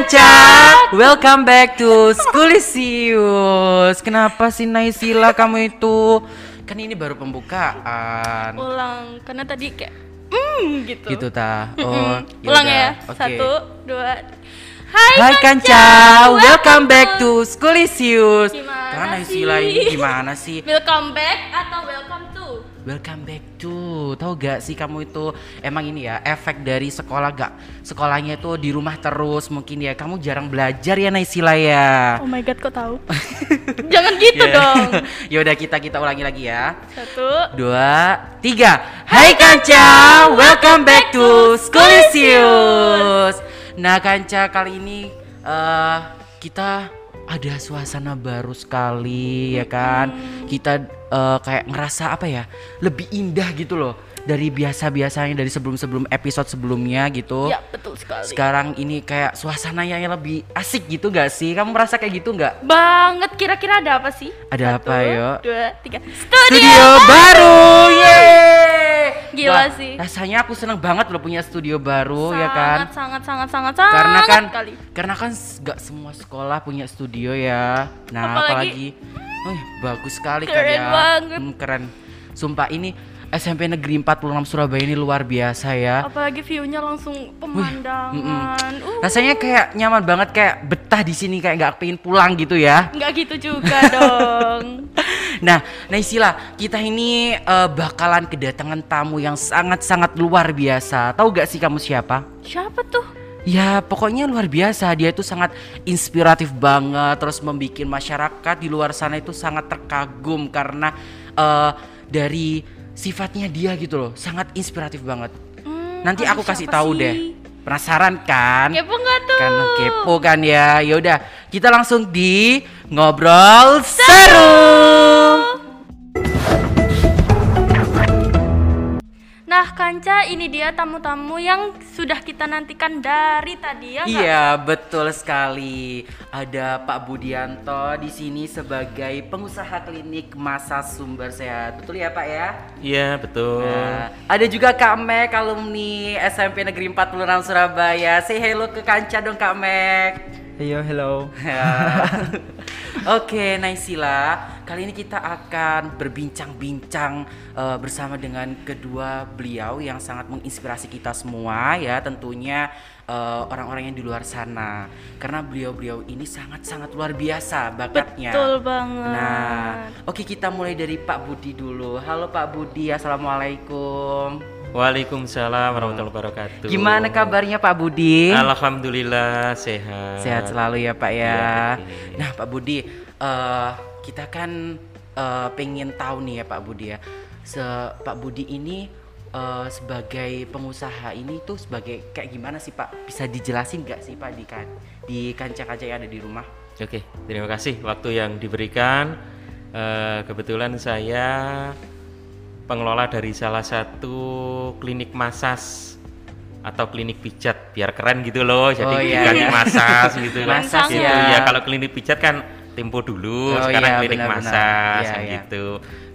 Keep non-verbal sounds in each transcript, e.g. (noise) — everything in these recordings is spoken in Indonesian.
Kanca, welcome back to Schoolisius. Kenapa sih Naisila kamu itu? Kan ini baru pembukaan. Ulang, karena tadi kayak hmm gitu. Gitu ta. Oh, Ulang yaudah. ya. Oke. Satu, dua. Hai, Hai Kanca, welcome back to Schoolisius. Gimana Kan Naisila ini gimana sih? Welcome back atau welcome? Welcome back to. Tahu gak sih kamu itu Emang ini ya efek dari sekolah gak? Sekolahnya itu di rumah terus Mungkin ya. Kamu jarang belajar ya Naisila ya? Oh my god, kok tahu? (laughs) Jangan gitu Ya. dong. (laughs) Yaudah kita kita ulangi lagi ya. Satu. Dua Tiga. Hai Kanca. Welcome back to Schoolisius Nah Kanca kali ini eh Kita ada suasana baru sekali ya kan? Kita eh, kayak ngerasa apa ya Lebih indah gitu loh Dari biasa-biasanya dari sebelum-sebelum episode sebelumnya gitu Ya, betul sekali. Sekarang ini kayak suasananya yang lebih asik gitu gak sih? Kamu merasa kayak gitu gak? Banget kira-kira ada apa sih? Ada Satu, apa, yo? Dua, tiga. Studio, studio baru. Yeay. Gila Wah, sih. Rasanya aku seneng banget loh punya studio baru ya sangat, kan. Sangat, sangat, sangat, sangat. Karena kan kali. karena kan s- gak semua sekolah punya studio ya. Nah, Apalagi- apalagi, Wih, bagus sekali kan Keren ya. banget. Hmm, keren. Sumpah ini SMP Negeri 46 Surabaya ini luar biasa ya. Apalagi view-nya langsung pemandangan. Uh, Rasanya kayak nyaman banget kayak betah di sini kayak nggak pengen pulang gitu ya. nggak gitu juga (laughs) dong. (laughs) Nah, Naisila, kita ini eh, bakalan kedatangan tamu yang sangat-sangat luar biasa. Tahu gak sih kamu siapa? Siapa tuh? Ya, pokoknya luar biasa. Dia itu sangat inspiratif banget, terus membuat masyarakat di luar sana itu sangat terkagum karena eh, dari sifatnya dia gitu loh, sangat inspiratif banget. Hmm, Nanti aku kasih tahu sih? deh. Penasaran kan? Kepo nggak tuh? Kan kepo kan ya. Yaudah, kita langsung di ngobrol seru. Nah, Kanca, ini dia tamu-tamu yang sudah kita nantikan dari tadi ya. nggak? Iya, betul sekali. Ada Pak Budianto di sini sebagai pengusaha klinik masa sumber sehat. Betul ya, Pak ya? Iya betul. Nah, ada juga Kak Mek, alumni SMP Negeri 46 Surabaya. Say hello ke Kanca dong, Kak Mek. Ayo, hello. Ya. (laughs) Oke, Naisila, kali ini kita akan berbincang-bincang eh, bersama dengan kedua beliau yang sangat menginspirasi kita semua ya, tentunya eh, orang-orang yang di luar sana. Karena beliau-beliau ini sangat-sangat luar biasa bakatnya. Betul banget. Nah, oke kita mulai dari Pak Budi dulu. Halo Pak Budi, assalamualaikum. Waalaikumsalam warahmatullahi wabarakatuh. Gimana kabarnya Pak Budi? Alhamdulillah sehat. Sehat selalu ya Pak ya. Oke. Nah Pak Budi, eh, kita kan eh, pengen tahu nih ya Pak Budi ya, se Pak Budi ini eh, sebagai pengusaha ini tuh sebagai kayak gimana sih Pak? Bisa dijelasin nggak sih Pak di kan di kancah-kancah yang ada di rumah? Oke, terima kasih waktu yang diberikan. Eh, kebetulan saya pengelola dari salah satu klinik masas atau klinik pijat biar keren gitu loh. Jadi Oh, iya, klinik iya. masas gitu. (laughs) Masas gitu. ya. ya. Kalau klinik pijat kan tempo dulu, Oh, sekarang iya, klinik benar-benar. masas Iya, kan iya. gitu.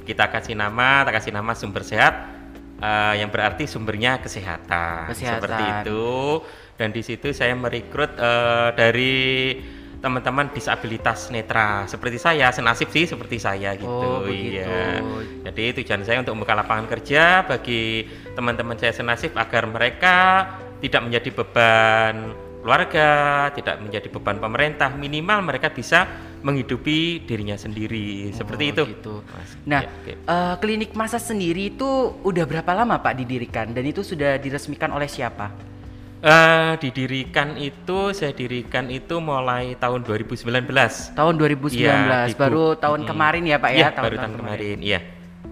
Kita kasih nama, kita kasih nama sumber sehat eh, yang berarti sumbernya kesehatan. Kesehatan. Seperti itu. Dan di situ saya merekrut eh, dari teman-teman disabilitas netra seperti saya senasib sih seperti saya gitu Oh, begitu. iya jadi tujuan saya untuk membuka lapangan kerja bagi teman-teman saya senasib agar mereka tidak menjadi beban keluarga tidak menjadi beban pemerintah minimal mereka bisa menghidupi dirinya sendiri seperti Oh, itu gitu. Mas. Nah, Ya, oke. eh, klinik masa sendiri itu udah berapa lama Pak didirikan dan itu sudah diresmikan oleh siapa? Eh, didirikan itu saya dirikan itu mulai tahun 2019 Tahun 2019, Iya, di baru tahun Mm-mm. kemarin ya Pak ya? Iya, baru tahun kemarin. Iya.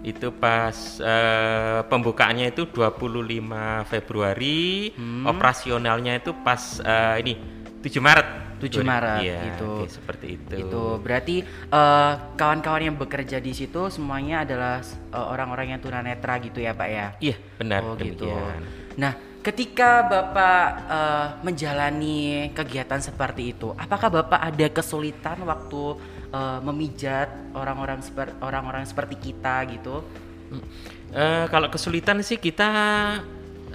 Itu pas eh, pembukaannya itu 25 Februari, Hmm. operasionalnya itu pas eh, ini 7 Maret. 7 Maret, Iya, gitu. oke, seperti itu. Itu berarti kawan-kawan yang bekerja di situ semuanya adalah orang-orang yang tunanetra gitu ya Pak ya? Iya, benar oh gitu. demikian. Nah, ketika Bapak eh, menjalani kegiatan seperti itu, apakah Bapak ada kesulitan waktu eh, memijat orang-orang seper- orang-orang seperti kita gitu? Eh, kalau kesulitan sih kita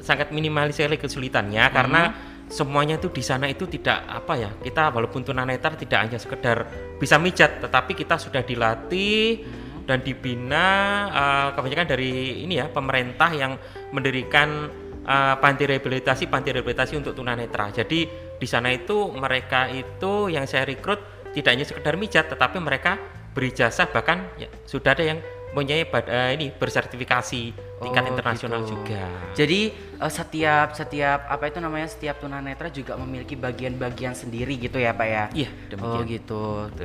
sangat minimalis sekali kesulitannya karena semuanya itu di sana itu tidak apa ya kita walaupun tunanetra tidak hanya sekedar bisa mijat tetapi kita sudah dilatih dan dibina eh, kebanyakan dari ini ya pemerintah yang mendirikan eh, panti rehabilitasi panti rehabilitasi untuk tunanetra jadi di sana itu mereka itu yang saya rekrut tidak hanya sekedar mijat tetapi mereka berijazah bahkan ya, sudah ada yang mempunyai bad- eh, ini bersertifikasi tingkat Oh, internasional gitu. juga Jadi eh, setiap setiap apa itu namanya setiap tunanetra juga memiliki bagian-bagian sendiri gitu ya pak ya? Iya, Oh demikian. gitu.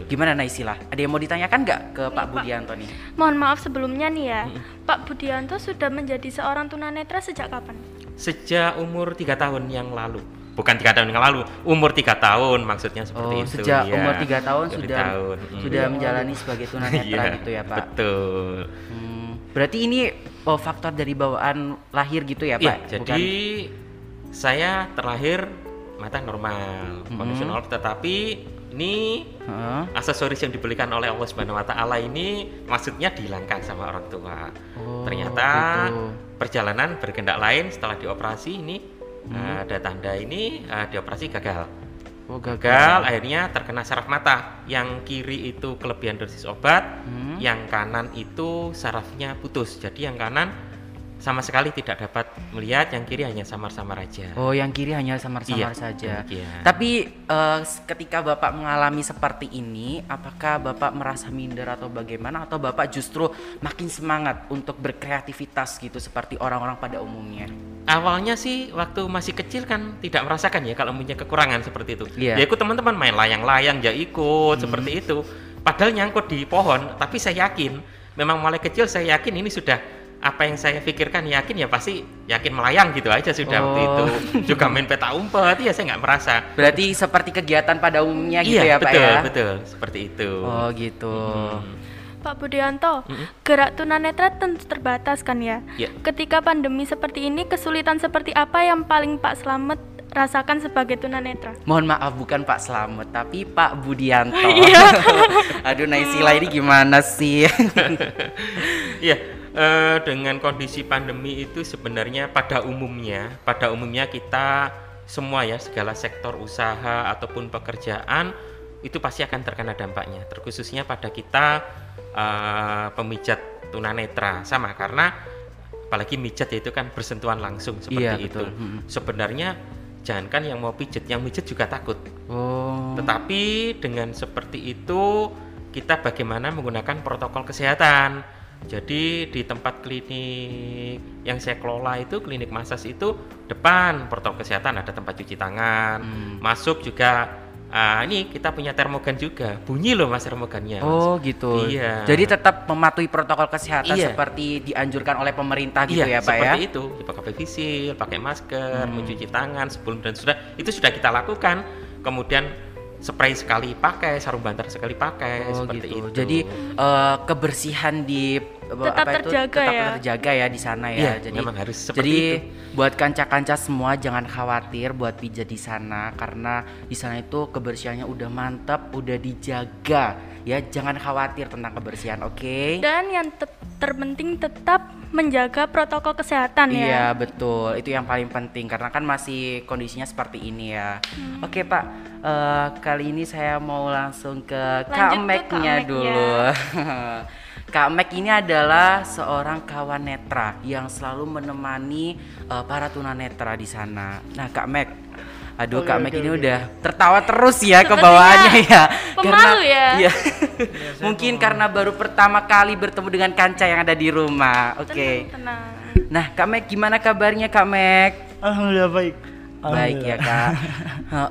Gimana Naisila? Ada yang mau ditanyakan nggak ke Pak Budianto nih? Mohon maaf sebelumnya nih ya, Pak Budianto sudah menjadi seorang tunanetra sejak kapan? Sejak umur tiga tahun yang lalu bukan tiga tahun yang lalu umur tiga tahun maksudnya seperti Oh itu sejak ya. umur tiga tahun Tiga sudah tahun, sudah menjalani sebagai tunanetra (laughs) Iya, gitu ya pak? betul Hmm, berarti ini oh, faktor dari bawaan lahir gitu ya Iya, pak? jadi saya terlahir mata normal kondisional tetapi ini Heeh. aksesoris yang dibelikan oleh Allah Subhanahu wa taala ini maksudnya dihilangkan sama orang tua. Oh, Ternyata gitu. Perjalanan berkendak lain setelah dioperasi ini Hmm. eh, ada tanda ini eh, dioperasi gagal. Oh Gagal akhirnya terkena saraf mata. Yang kiri itu kelebihan dosis obat, Hmm. yang kanan itu sarafnya putus. Jadi yang kanan sama sekali tidak dapat melihat, yang kiri hanya samar-samar aja. Oh yang kiri hanya samar-samar Iya, saja. demikian. Tapi s- ketika bapak mengalami seperti ini, apakah bapak merasa minder atau bagaimana? Atau bapak justru makin semangat untuk berkreativitas gitu seperti orang-orang pada umumnya? Awalnya sih waktu masih kecil kan tidak merasakan ya kalau punya kekurangan seperti itu. Iya. Ya ikut teman-teman main layang-layang ya ikut seperti itu. Padahal nyangkut di pohon, tapi saya yakin memang mulai kecil saya yakin ini sudah apa yang saya pikirkan yakin ya pasti yakin melayang gitu aja sudah waktu Oh. itu. (laughs) Juga main peta umpet ya saya nggak merasa. Berarti seperti kegiatan pada umumnya gitu ya iya, pak betul, ya? betul, seperti itu. Oh gitu. Hmm. Pak Budianto, gerak tunanetra tentu terbatas kan ya? Ya. Ketika pandemi seperti ini, kesulitan seperti apa yang paling Pak Slamet rasakan sebagai tunanetra? Mohon maaf bukan Pak Slamet tapi Pak Budianto. Iya. (laughs) Aduh Naisila ini gimana sih? (laughs) Iya, eh, dengan kondisi pandemi itu sebenarnya pada umumnya, pada umumnya kita semua ya segala sektor usaha ataupun pekerjaan itu pasti akan terkena dampaknya. Terkhususnya pada kita eh, pemijat tunanetra sama karena apalagi mijat itu kan bersentuhan langsung seperti Iya, itu. betul. Mm-mm. Sebenarnya jangankan yang mau pijat, yang mijat juga takut. oh. Tetapi dengan seperti itu kita bagaimana menggunakan protokol kesehatan. Jadi di tempat klinik yang saya kelola itu klinik masas itu depan protokol kesehatan ada tempat cuci tangan, Hmm. masuk juga ah, ini kita punya termogan juga bunyi loh mas termogannya. Mas. Oh gitu. Iya. Jadi tetap mematuhi protokol kesehatan Iya. seperti dianjurkan oleh pemerintah gitu ya iya, Pak ya. seperti itu. Ya, pakai visil, pakai masker, Hmm. mencuci tangan sebelum dan sudah itu sudah kita lakukan. Kemudian spray sekali pakai, sarung banter sekali pakai, Oh seperti gitu. itu. Jadi eh, kebersihan di eh, Tetap terjaga tetap ya? terjaga ya di sana ya. Iya, jadi memang harus seperti jadi itu. buat kanca-kanca semua jangan khawatir buat pijat di sana karena di sana itu kebersihannya udah mantap, udah dijaga ya. Jangan khawatir tentang kebersihan, oke? Dan yang te- terpenting tetap menjaga protokol kesehatan ya. Iya betul, itu yang paling penting karena kan masih kondisinya seperti ini ya. Hmm. Oke Pak, eh, kali ini saya mau langsung ke Lanjut ke Kak Mek-nya. dulu. (laughs) Kak Mek ini adalah seorang kawan netra yang selalu menemani eh, para tunanetra di sana. Nah Kak Mek, aduh Oke, Kak Mek ini udah tertawa terus ya kebawaannya ya. pemalu ya. Iya. Mungkin karena baru pertama kali bertemu dengan kanca yang ada di rumah. Oke. Tenang, tenang. Nah, Kak Mek gimana kabarnya Kak Mek? Alhamdulillah baik. Baik ya. Kak. (laughs)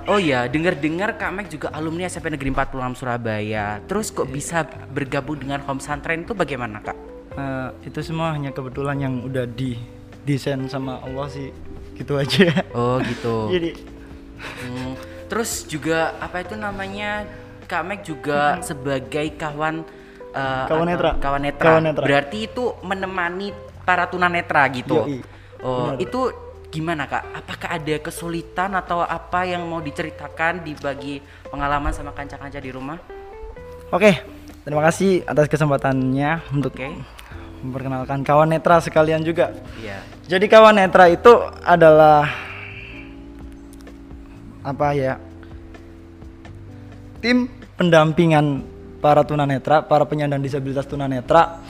Oh ya, dengar-dengar Kak Mek juga alumni SMP Negeri 46 Surabaya. Terus kok bisa bergabung dengan Home Santren itu bagaimana Kak? Eh, itu semua hanya kebetulan yang udah di desain sama Allah sih gitu aja. Oh gitu. (laughs) Jadi Hmm, Terus juga apa itu namanya Kak Mek juga sebagai kawan eh, Kawan netra. Kawan netra. Kawan netra. Berarti itu menemani para tunanetra gitu. Yoi. Oh, Benar. itu gimana Kak? Apakah ada kesulitan atau apa yang mau diceritakan dibagi pengalaman sama kanca-kanca di rumah? oke, terima kasih atas kesempatannya untuk Oke. memperkenalkan kawan netra sekalian juga. Iya. Jadi kawan netra itu adalah apa ya? Tim pendampingan para tunanetra, para penyandang disabilitas tunanetra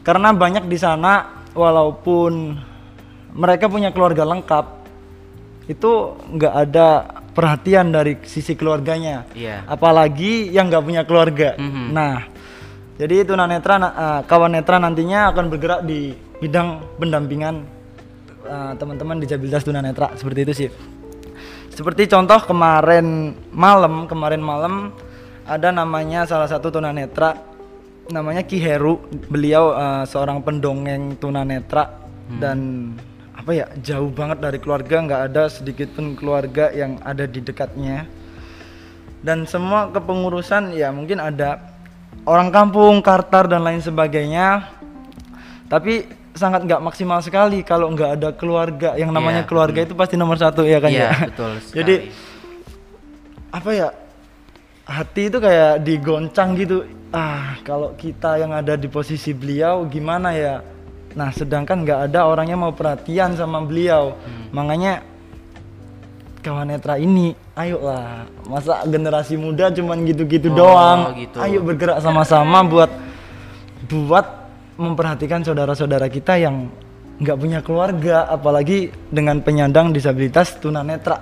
karena banyak di sana walaupun mereka punya keluarga lengkap itu nggak ada perhatian dari sisi keluarganya. Iya. apalagi yang nggak punya keluarga. Mhm. nah jadi tunanetra na- eh, kawan netra nantinya akan bergerak di bidang pendampingan eh, teman-teman disabilitas tunanetra. Seperti itu sih seperti contoh kemarin malam kemarin malam ada namanya salah satu tunanetra namanya Ki Heru. Beliau eh, seorang pendongeng tunanetra dan apa ya jauh banget dari keluarga nggak ada sedikit pun keluarga yang ada di dekatnya. Dan semua kepengurusan ya mungkin ada orang kampung kartar dan lain sebagainya. Tapi sangat nggak maksimal sekali kalau nggak ada keluarga. Yang namanya Iya, keluarga itu pasti nomor satu ya kan Iya, ya? betul (laughs) jadi apa ya hati itu kayak digoncang gitu. Ah kalau kita yang ada di posisi beliau gimana ya? Nah sedangkan nggak ada orangnya mau perhatian sama beliau. Hmm. makanya kawan netra ini ayolah masa generasi muda cuman gitu-gitu Oh, doang. gitu. ayo bergerak sama-sama buat buat memperhatikan saudara-saudara kita yang nggak punya keluarga apalagi dengan penyandang disabilitas tunanetra.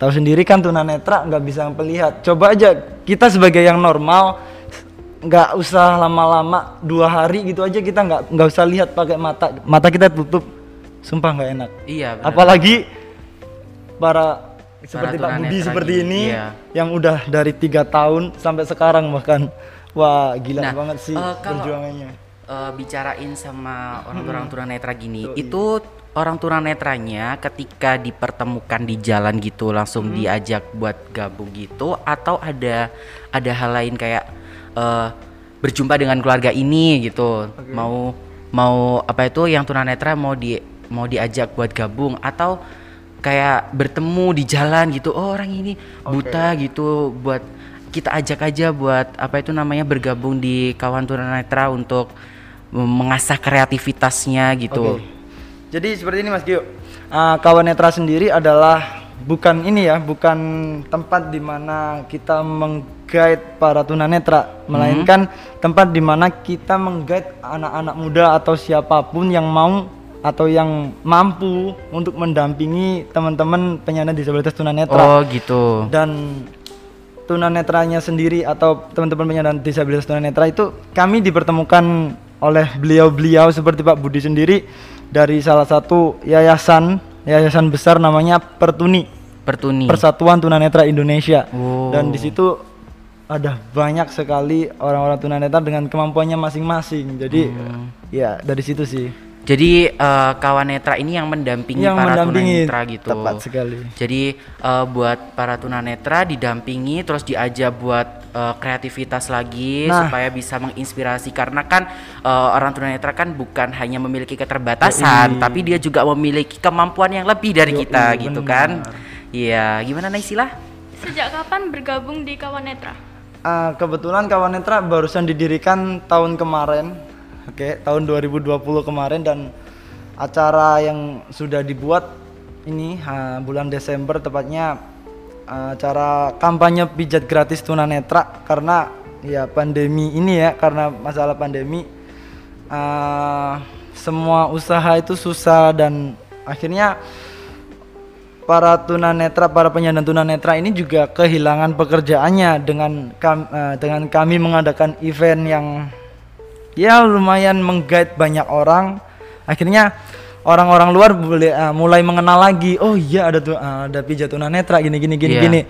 Tahu sendiri kan tunanetra nggak bisa melihat. Coba aja kita sebagai yang normal nggak usah lama-lama dua hari gitu aja kita nggak nggak usah lihat pakai mata. Mata kita tutup. Sumpah nggak enak. Iya, benar. apalagi para seperti Pak Budi seperti ini iya. yang udah dari tiga tahun sampai sekarang bahkan. Wah gila Nah, banget sih kalau- perjuangannya Eh, bicarain sama orang-orang tunanetra gini, itu orang tunanetranya ketika dipertemukan di jalan gitu langsung diajak buat gabung gitu atau ada ada hal lain kayak eh, berjumpa dengan keluarga ini gitu. Mau mau apa itu yang tunanetra mau di mau diajak buat gabung atau kayak bertemu di jalan gitu. Oh, orang ini buta gitu buat kita ajak aja buat apa itu namanya bergabung di kawan tunanetra untuk mengasah kreativitasnya gitu. Oke. Jadi seperti ini Mas Gio. Uh, kawan netra sendiri adalah bukan ini ya, bukan tempat di mana kita mengguide para tunanetra, melainkan tempat di mana kita mengguide anak-anak muda atau siapa pun yang mau atau yang mampu untuk mendampingi teman-teman penyandang disabilitas tunanetra Oh gitu. dan tunanetranya sendiri atau teman-teman penyandang disabilitas tunanetra itu kami dipertemukan oleh beliau-beliau seperti Pak Budi sendiri dari salah satu yayasan yayasan besar namanya Pertuni Pertuni. Persatuan Tunanetra Indonesia Oh. dan di situ ada banyak sekali orang-orang tunanetra dengan kemampuannya masing-masing jadi Hmm. ya dari situ sih Jadi eh, kawan netra ini yang mendampingi yang para mendampingi tunanetra gitu. tepat sekali Jadi eh, buat para tunanetra didampingi terus diajak buat eh, kreativitas lagi Nah. supaya bisa menginspirasi karena kan eh, orang tunanetra kan bukan hanya memiliki keterbatasan Yoi. tapi dia juga memiliki kemampuan yang lebih dari Yoi, kita gitu kan. Iya, gimana Naisila? Sejak kapan bergabung di Kawan Netra? Ah, kebetulan Kawan Netra barusan didirikan tahun kemarin, oke, tahun 2020 kemarin dan acara yang sudah dibuat ini ah, bulan Desember tepatnya acara kampanye pijat gratis tunanetra. Karena ya pandemi ini ya karena masalah pandemi ah, semua usaha itu susah dan akhirnya para tunanetra, para penyandang tunanetra ini juga kehilangan pekerjaannya dengan kam- eh, dengan kami mengadakan event yang ya lumayan menggait banyak orang. Akhirnya orang-orang luar boleh eh, mulai mengenal lagi. Oh iya ada tuh eh, ada pijat tunanetra gini gini gini Iya. gini.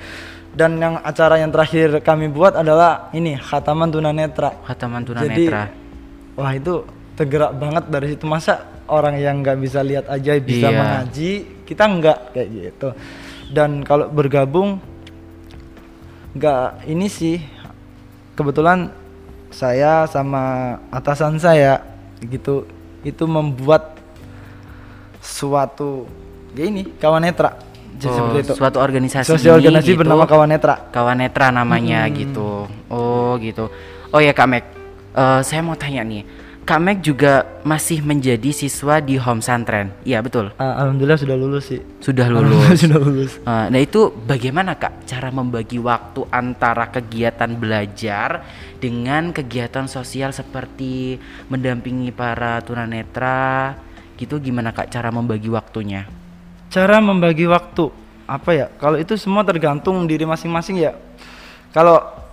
Dan yang acara yang terakhir kami buat adalah ini khataman tunanetra. Khataman Jadi tunanetra. wah itu tergerak banget dari situ masa orang yang nggak bisa lihat aja bisa Iya. mengaji kita nggak kayak gitu dan kalau bergabung nggak ini sih kebetulan saya sama atasan saya gitu itu membuat suatu ya ini kawan netra Oh, seperti itu suatu organisasi sosial organisasi gitu. bernama kawan netra Kawan Netra namanya gitu. Oh gitu. Oh ya Kak Mek, Eh, saya mau tanya nih. Kak Meg juga masih menjadi siswa di Home Santren. Iya, betul. Ah, Alhamdulillah sudah lulus sih. Sudah lulus. (laughs) sudah lulus. Uh, Nah itu bagaimana kak cara membagi waktu antara kegiatan belajar dengan kegiatan sosial seperti mendampingi para tunanetra gitu gimana kak cara membagi waktunya? Cara membagi waktu apa ya? Kalau itu semua tergantung diri masing-masing ya. Kalau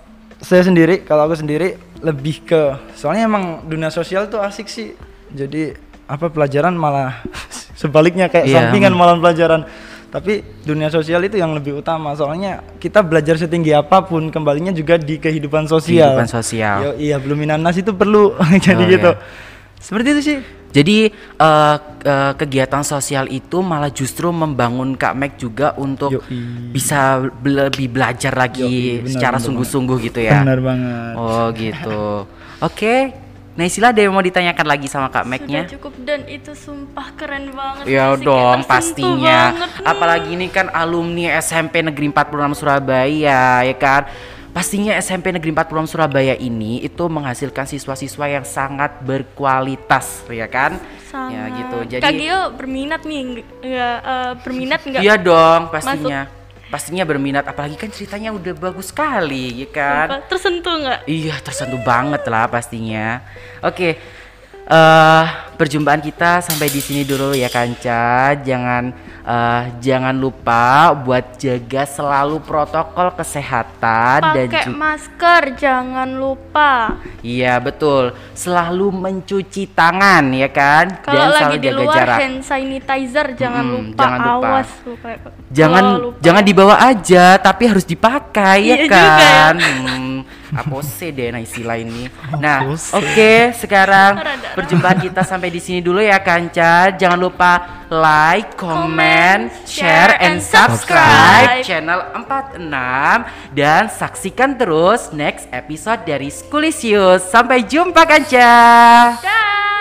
saya sendiri, kalau aku sendiri lebih ke soalnya emang dunia sosial tuh asik sih. Jadi apa pelajaran malah (laughs) sebaliknya kayak Iya. sampingan malah pelajaran. Tapi dunia sosial itu yang lebih utama soalnya kita belajar setinggi apa pun kembalinya juga di kehidupan sosial. Kehidupan sosial. Yo, iya belum minanas itu perlu (laughs) jadi Oh, gitu. iya. Seperti itu sih. Jadi eh, eh, kegiatan sosial itu malah justru membangun Kak Meg juga untuk Yoi. bisa be- lebih belajar lagi Yoi, benar, secara sungguh-sungguh gitu ya. Benar banget. Oh gitu. Oke. Naisila ada yang mau ditanyakan lagi sama Kak Megnya? Sudah cukup dan itu sumpah keren banget. Ya dong pastinya. Apalagi ini kan alumni SMP Negeri 46 Surabaya ya kan. Pastinya SMP Negeri 46 Surabaya ini itu menghasilkan siswa-siswa yang sangat berkualitas ya kan? Sangat. Ya gitu. Jadi Kak Gio berminat nih nggak eh, berminat nggak? Iya dong pastinya. Pastinya berminat apalagi kan ceritanya udah bagus sekali ya kan. Tersentuh nggak? Iya tersentuh banget lah pastinya. Oke, eh perjumpaan kita sampai di sini dulu ya Kanca. Jangan eh, jangan lupa buat jaga selalu protokol kesehatan dan Pakai masker, jangan lupa. Iya betul, selalu mencuci tangan ya kan Kalau dan lagi selalu di jaga luar jarak. hand sanitizer jangan Mm-mm, lupa. jangan lupa. Awas lupa. Jangan lupa. jangan dibawa aja tapi harus dipakai ya Iya juga ya. kan. Hmm, apose deh nah istilah ini. Nah, oke sekarang Rada-rada. perjumpaan kita sampai di sini dulu ya Kanca. Jangan lupa like, comment, share and subscribe channel 46 dan saksikan terus next episode dari Schoolisius. Sampai jumpa Kanca. Dah.